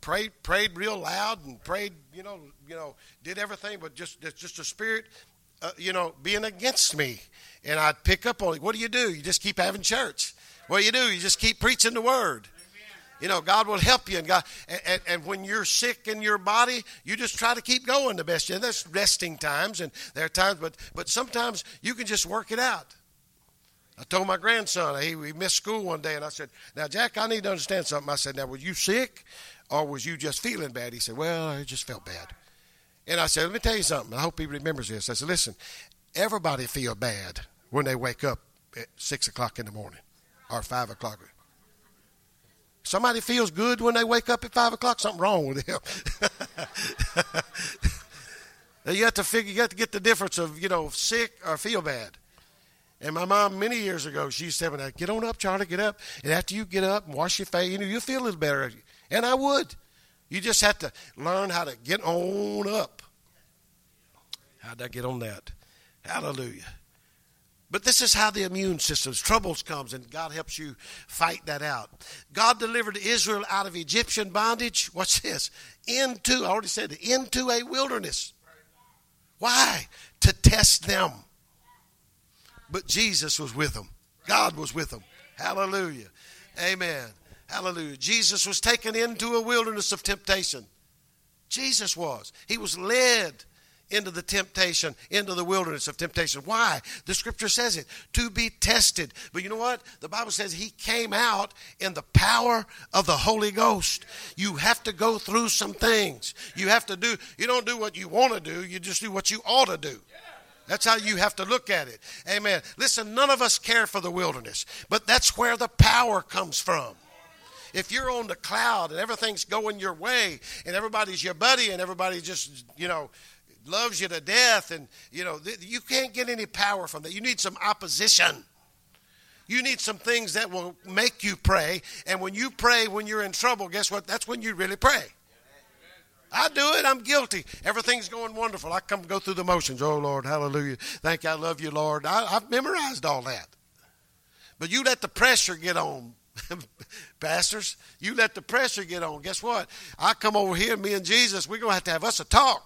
prayed prayed real loud and prayed you know you know did everything but just just a spirit uh, you know being against me. And i'd pick up on it. What do you do? You just keep having church. What do you do? You just keep preaching the word. You know, God will help you, and God, and, and, when you're sick in your body, you just try to keep going the best. And there's resting times, and there are times, but but sometimes you can just work it out. I told my grandson he, he missed school one day, and I said, "Now, Jack, I need to understand something." I said, "Now, were you sick, or was you just feeling bad?" He said, "Well, I just felt bad." And I said, "Let me tell you something. I hope he remembers this." I said, "Listen, everybody feel bad when they wake up at six o'clock in the morning or five o'clock." Somebody feels good when they wake up at five o'clock. Something wrong with them. you have to figure. You have to get the difference of you know sick or feel bad. And my mom, many years ago, she used to tell me, "Get on up, Charlie. Get up. And after you get up and wash your face, you know you'll feel a little better." And I would. You just have to learn how to get on up. How'd I get on that? Hallelujah. But this is how the immune system's troubles comes, and God helps you fight that out. God delivered Israel out of Egyptian bondage. What's this? Into, I already said it, into a wilderness. Why? To test them. But Jesus was with them. God was with them. Hallelujah. Amen. Hallelujah. Jesus was taken into a wilderness of temptation. Jesus was. He was led into the temptation, into the wilderness of temptation. Why? The scripture says it to be tested. But you know what? The Bible says he came out in the power of the Holy Ghost. You have to go through some things. You have to do, you don't do what you want to do, you just do what you ought to do. That's how you have to look at it. Amen. Listen, none of us care for the wilderness, but that's where the power comes from if you're on the cloud and everything's going your way and everybody's your buddy and everybody just you know loves you to death, and you know you can't get any power from that. You need some opposition. You need some things that will make you pray. And when you pray when you're in trouble, guess what? That's when you really pray. I do it. I'm guilty. Everything's going wonderful. I come go through the motions. Oh Lord, hallelujah. Thank you. I love you, Lord. I, have memorized all that. But you let the pressure get on, pastors. You let the pressure get on. Guess what? I come over here, me and Jesus, we're going to have to have us a talk.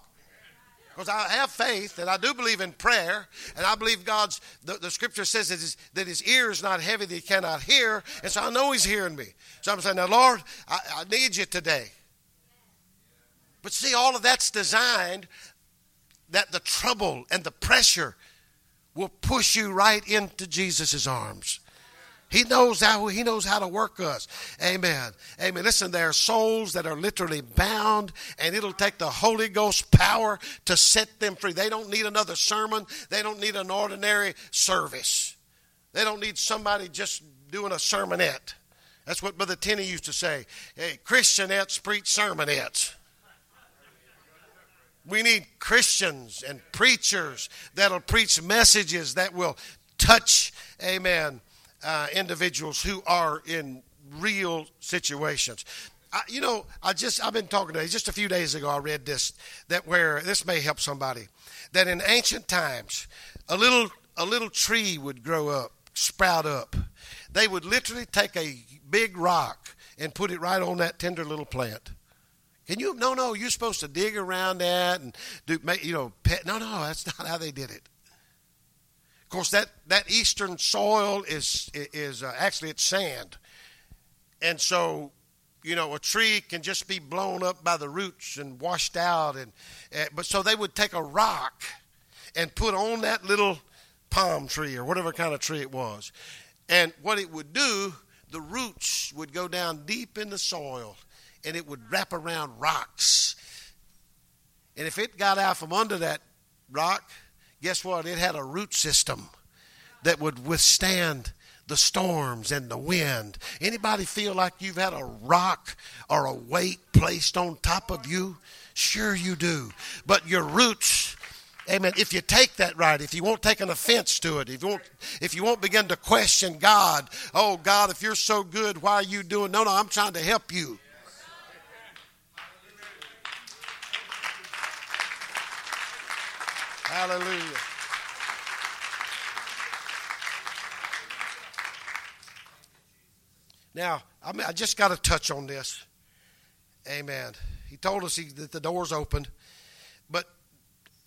Because I have faith and I do believe in prayer, and I believe God's, the, the scripture says that his, that his ear is not heavy that he cannot hear, and so I know he's hearing me. So I'm saying, now, Lord, I, I need you today. But see, all of that's designed that the trouble and the pressure will push you right into Jesus' arms. He knows how he knows how to work us. Amen. Amen. Listen, there are souls that are literally bound, and it'll take the Holy Ghost power to set them free. They don't need another sermon. They don't need an ordinary service. They don't need somebody just doing a sermonette. That's what Brother Tenney used to say. Hey, Christianettes preach sermonettes. We need Christians and preachers that'll preach messages that will touch, amen, uh, individuals who are in real situations. I, you know, I just I've been talking to just a few days ago. I read this that where this may help somebody. That in ancient times, a little a little tree would grow up, sprout up. They would literally take a big rock and put it right on that tender little plant. Can you? No, no. You're supposed to dig around that and do, you know, pet. No, no. That's not how they did it course, that, that eastern soil is is uh, actually it's sand, and so you know a tree can just be blown up by the roots and washed out, and uh, but so they would take a rock and put on that little palm tree or whatever kind of tree it was, and what it would do, the roots would go down deep in the soil, and it would wrap around rocks, and if it got out from under that rock guess what? It had a root system that would withstand the storms and the wind. Anybody feel like you've had a rock or a weight placed on top of you? Sure you do. But your roots Amen. If you take that right, if you won't take an offense to it, if you won't, if you won't begin to question God, oh God, if you're so good, why are you doing? No, no, I'm trying to help you. Hallelujah. Now, I, mean, I just got to touch on this. Amen. He told us he, that the door's open, but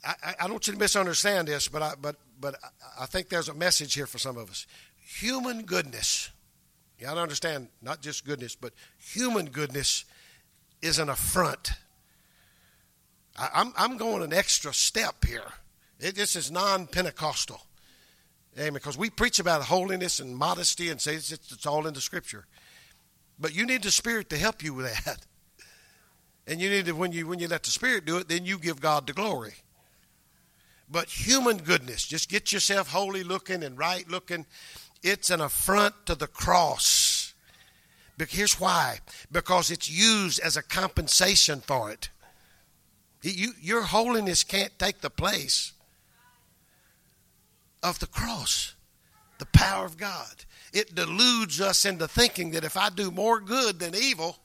I, I, don't want you to misunderstand this, but I, but but I think there's a message here for some of us. Human goodness. You got to understand, not just goodness, but human goodness is an affront. I, I'm I'm going an extra step here. It, this is non-Pentecostal. Amen. Because we preach about holiness and modesty and say it's, it's all in the Scripture. But you need the Spirit to help you with that. And you need to, when you when you let the Spirit do it, then you give God the glory. But human goodness, just get yourself holy looking and right looking, it's an affront to the cross. But here's why because it's used as a compensation for it. You, your holiness can't take the place of the cross, the power of God. It deludes us into thinking that if I do more good than evil,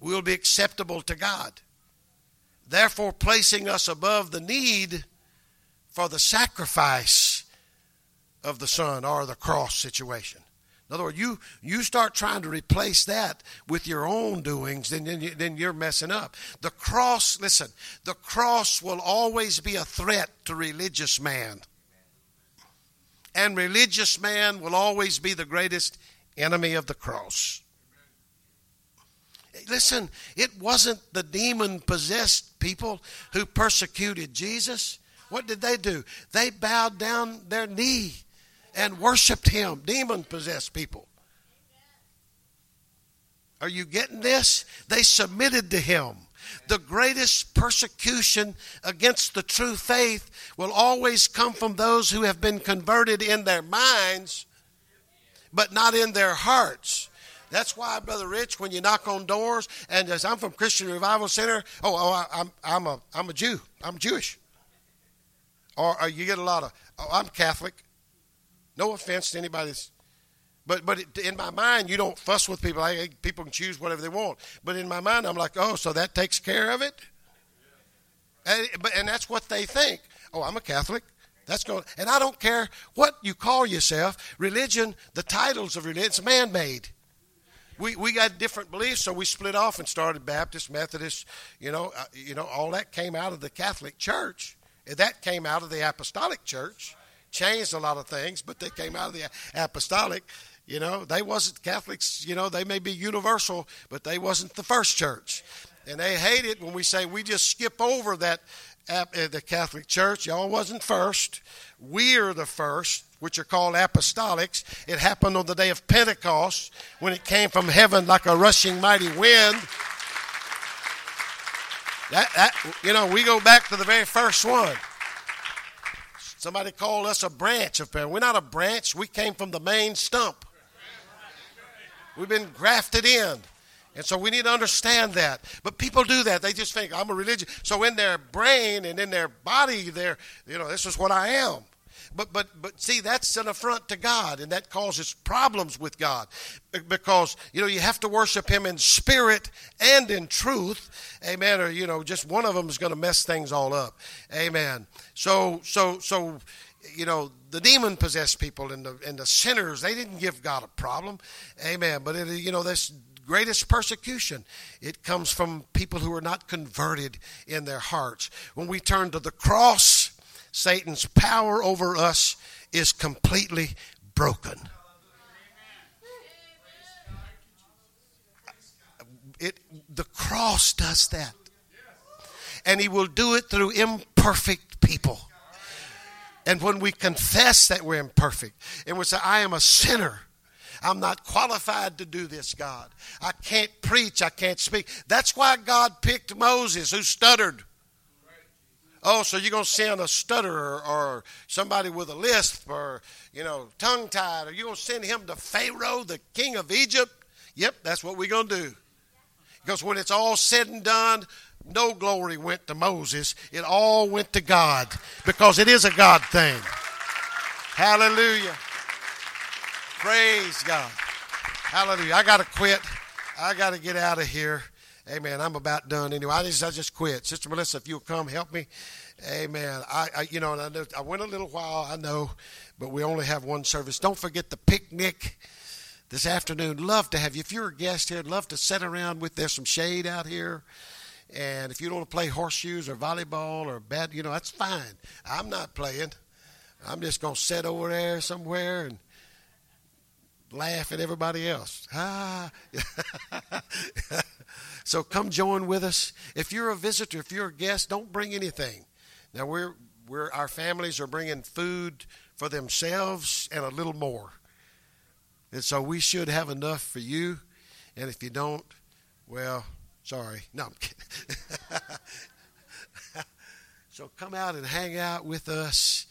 we'll be acceptable to God. Therefore, placing us above the need for the sacrifice of the Son or the cross situation. In other words, you, you start trying to replace that with your own doings, then, then, you, then you're messing up. The cross, listen, the cross will always be a threat to religious man. And religious man will always be the greatest enemy of the cross. Listen, it wasn't the demon possessed people who persecuted Jesus. What did they do? They bowed down their knee and worshiped him, demon possessed people. Are you getting this? They submitted to him. The greatest persecution against the true faith will always come from those who have been converted in their minds, but not in their hearts. That's why, Brother Rich, when you knock on doors, and I'm from Christian Revival Center, oh, oh I, am I'm, a, I'm a Jew. I'm Jewish. Or, or you get a lot of, oh, I'm Catholic. No offense to anybody but but it, in my mind, you don't fuss with people. I, people can choose whatever they want. But in my mind, I'm like, oh, so that takes care of it. And, but, and that's what they think. Oh, I'm a Catholic. That's going, and I don't care what you call yourself. Religion, the titles of religion, it's man-made. We we got different beliefs, so we split off and started Baptist, Methodist. You know, uh, you know, all that came out of the Catholic Church. That came out of the Apostolic Church changed a lot of things, but they came out of the apostolic. You know, they wasn't Catholics. You know, they may be universal, but they wasn't the first church, and they hate it when we say we just skip over that. Uh, the Catholic Church, y'all wasn't first. We're the first, which are called apostolics. It happened on the day of Pentecost when it came from heaven like a rushing mighty wind. That, that, you know, we go back to the very first one. Somebody called us a branch of We're not a branch. We came from the main stump. We've been grafted in. And so we need to understand that. But people do that. They just think, I'm a religion. So in their brain and in their body, they're, you know, this is what I am. But, but, but see, that's an affront to God, and that causes problems with God because, you know, you have to worship Him in spirit and in truth. Amen. Or, you know, just one of them is going to mess things all up. Amen. So, so, so, you know, the demon possessed people and the, and the sinners, they didn't give God a problem. Amen. But, it, you know, this greatest persecution it comes from people who are not converted in their hearts when we turn to the cross Satan's power over us is completely broken. It, the cross does that. And he will do it through imperfect people. And when we confess that we're imperfect and we say, I am a sinner, I'm not qualified to do this, God. I can't preach, I can't speak. That's why God picked Moses, who stuttered Oh, so you're going to send a stutterer or somebody with a lisp or, you know, tongue tied, or you're going to send him to Pharaoh, the king of Egypt? Yep, that's what we're going to do. Because when it's all said and done, no glory went to Moses. It all went to God because it is a God thing. Hallelujah. Praise God. Hallelujah. I got to quit. I got to get out of here. Amen. I'm about done anyway. I just, I just quit. Sister Melissa, if you'll come help me. Amen. I, I you know, I, know, I went a little while, I know, but we only have one service. Don't forget the picnic this afternoon. Love to have you. If you're a guest here, love to sit around with. There's some shade out here. And if you don't want to play horseshoes or volleyball or bad, you know, that's fine. I'm not playing. I'm just going to sit over there somewhere and laugh at everybody else. Ah. so come join with us. If you're a visitor, if you're a guest, don't bring anything. Now we're we're our families are bringing food for themselves and a little more. And so we should have enough for you. And if you don't, well, sorry. No, I'm kidding. so come out and hang out with us.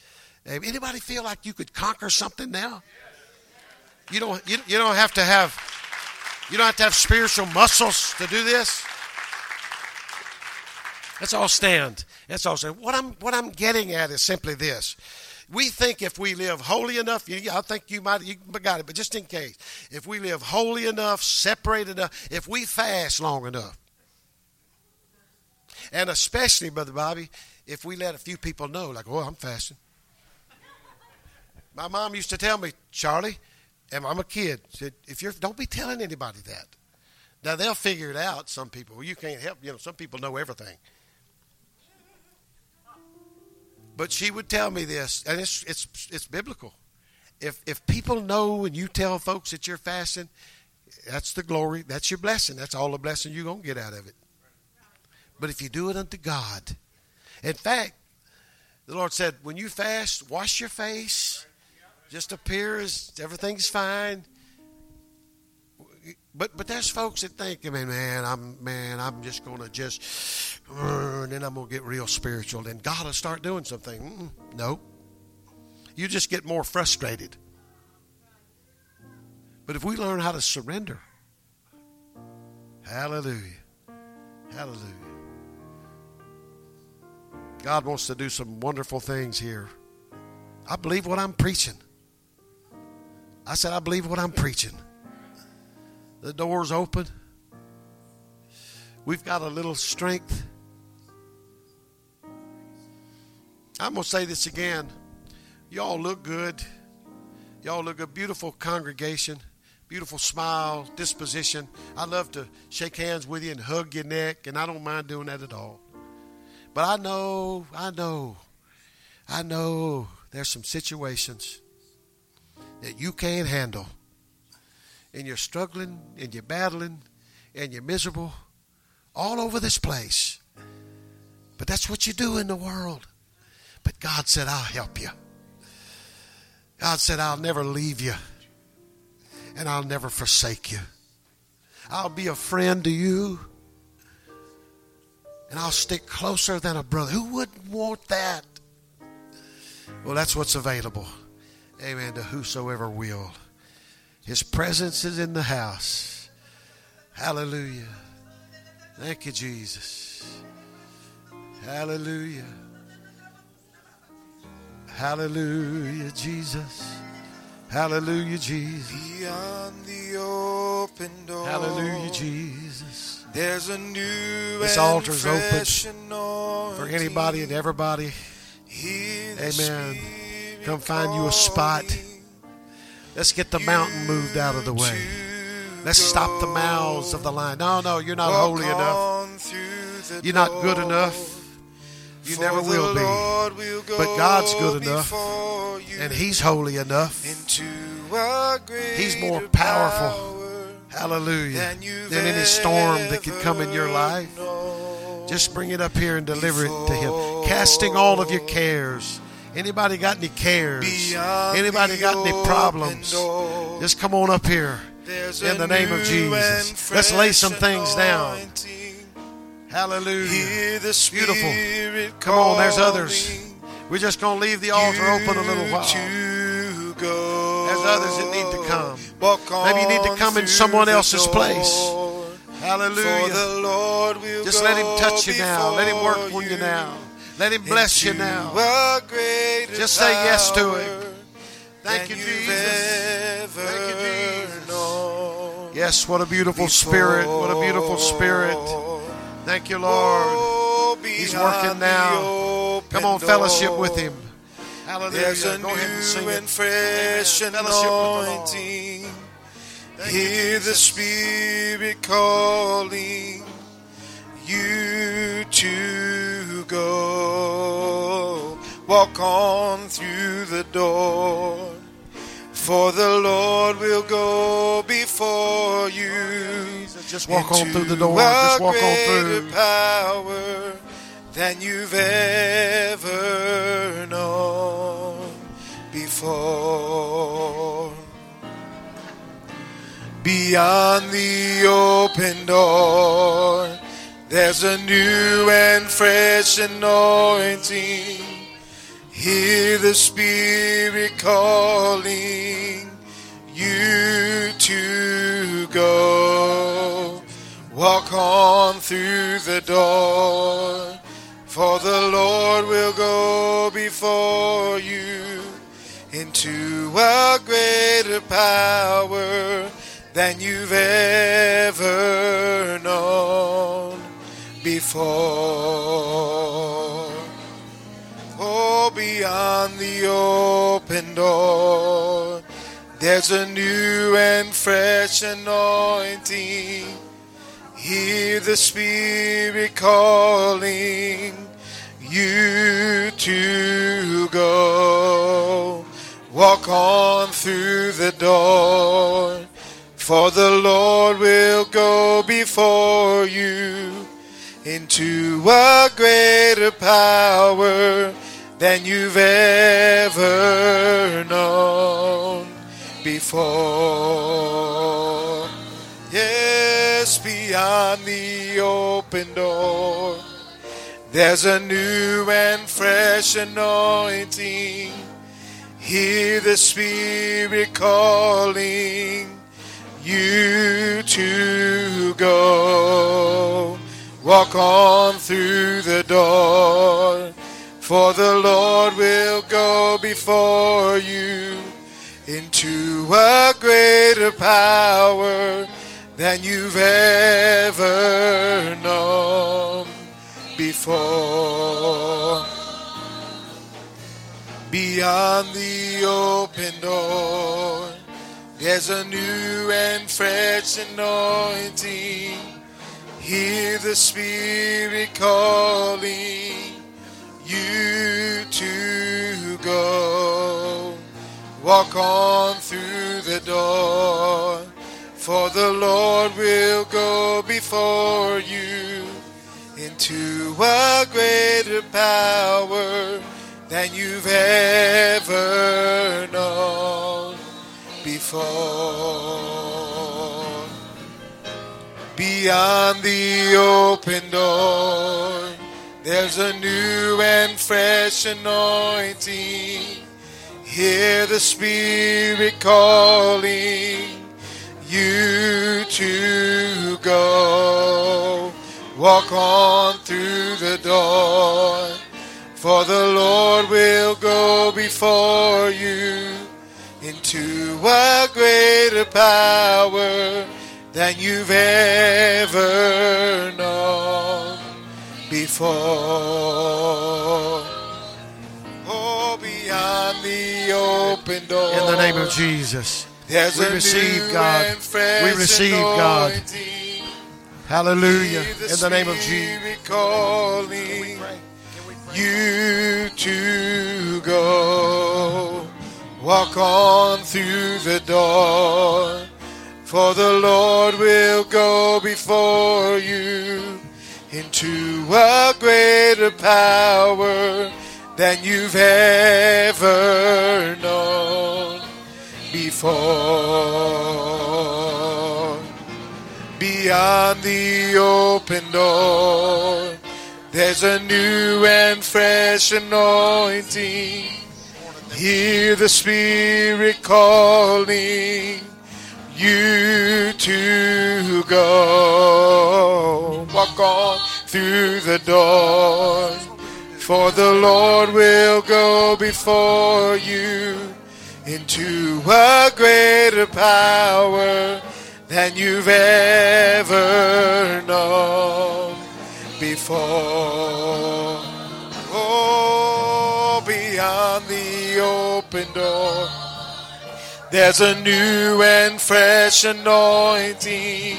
Anybody feel like you could conquer something now? You don't you, you don't have to have you don't have to have spiritual muscles to do this. Let's all stand. Let's all say what I'm what I'm getting at is simply this. We think if we live holy enough, I think you might you got it, but just in case, if we live holy enough, separated enough, if we fast long enough, and especially, Brother Bobby, if we let a few people know, like, oh, I'm fasting. My mom used to tell me, Charlie, and I'm a kid. Said, if you're, don't be telling anybody that. Now they'll figure it out. Some people, you can't help. You know, some people know everything. But she would tell me this, and it's it's it's biblical. If if people know and you tell folks that you're fasting, that's the glory. That's your blessing. That's all the blessing you're gonna get out of it. But if you do it unto God, in fact, the Lord said, when you fast, wash your face just appears everything's fine. But but there's folks that think, I mean, man, I'm man, I'm just gonna just, and then I'm gonna get real spiritual, and God will start doing something. No, you just get more frustrated. But if we learn how to surrender, hallelujah, hallelujah. God wants to do some wonderful things here. I believe what I'm preaching. I said, I believe what I'm preaching. The door's open. We've got a little strength. I'm going to say this again. Y'all look good. Y'all look a beautiful congregation, beautiful smile, disposition. I love to shake hands with you and hug your neck, and I don't mind doing that at all. But I know, I know, I know there's some situations that you can't handle. And you're struggling and you're battling and you're miserable all over this place. But that's what you do in the world. But God said, I'll help you. God said, I'll never leave you and I'll never forsake you. I'll be a friend to you and I'll stick closer than a brother. Who wouldn't want that? Well, that's what's available. Amen. To whosoever will. His presence is in the house. Hallelujah. Thank you, Jesus. Hallelujah. Hallelujah, Jesus. Hallelujah, Jesus. Beyond the open door. Hallelujah, Jesus. There's a new this altar's open for anybody and everybody. Amen. Come find you a spot. Let's get the mountain moved out of the way. Let's stop the mouths of the lion. No, no, you're not holy enough. You're not good enough. You never will be. But God's good enough. And He's holy enough. He's more powerful. Hallelujah. Than any storm that could come in your life. Just bring it up here and deliver it to Him. Casting all of your cares Anybody got any cares? Anybody got any problems? Just come on up here in the name of Jesus. Let's lay some things down. Hallelujah. Beautiful. Come on, there's others. We're just going to leave the altar open a little while. There's others that need to come. Maybe you need to come in someone else's place. door. Hallelujah. the Lord will Just let him touch you now. Let him work on you now. Let him bless you now. Just say yes to him. Thank you, Jesus. Thank you, Jesus. Yes, what a beautiful spirit. What a beautiful spirit. Thank you, Lord. Oh, He's working now. Come on, fellowship with him. Hallelujah. There's a Go ahead and sing new and fresh Amen. Fellowship with the Lord. anointing. Hear the Spirit calling you to go. Walk on through the door. For the Lord will go before you. Just walk on through the door. Just walk on greater through. power than you've ever known before. Beyond the open door, there's a new and fresh anointing. Hear the Spirit calling you to go. Walk on through the door, for the Lord will go before you into a greater power than you've ever known before. Oh, beyond the open door, there's a new and fresh anointing. Hear the Spirit calling you to go. Walk on through the door, for the Lord will go before you into a greater power than you've ever known before. Yes, beyond the open door, there's a new and fresh anointing. Hear the Spirit calling you to go. Walk on through the door, for the Lord will go before you into a greater power than you've ever known before. Beyond the open door, there's a new and fresh anointing. Hear the Spirit calling you to go. Walk on through the door, for the Lord will go before you into a greater power than you've ever known before. Beyond the open door, there's a new and fresh anointing. Hear the Spirit calling you to go. Walk on through the door, for the Lord will go before you into a greater power than you've ever known before. Oh, beyond the open door. In the name of Jesus. There's We receive God. We receive God. Hallelujah. The In the name of Jesus. Spirit calling you to go. Walk on through the door, for the Lord will go before you into a greater power than you've ever known before. beyond the open door. There's a new and fresh anointing. Hear the Spirit calling you to go. Walk on through the door, for the Lord will go before you into a greater power than you've ever known before. Oh, beyond the open door, there's a new and fresh anointing.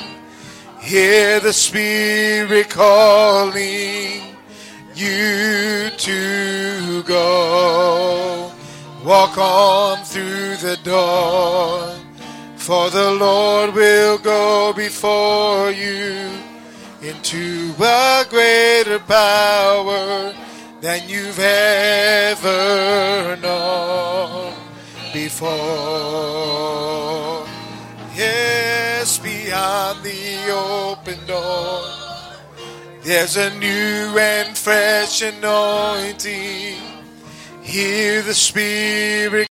Hear the Spirit calling you to go. Walk on through the door, for the Lord will go before you into a greater power than you've ever known before. Yes, beyond the open door, there's a new and fresh anointing. Hear the Spirit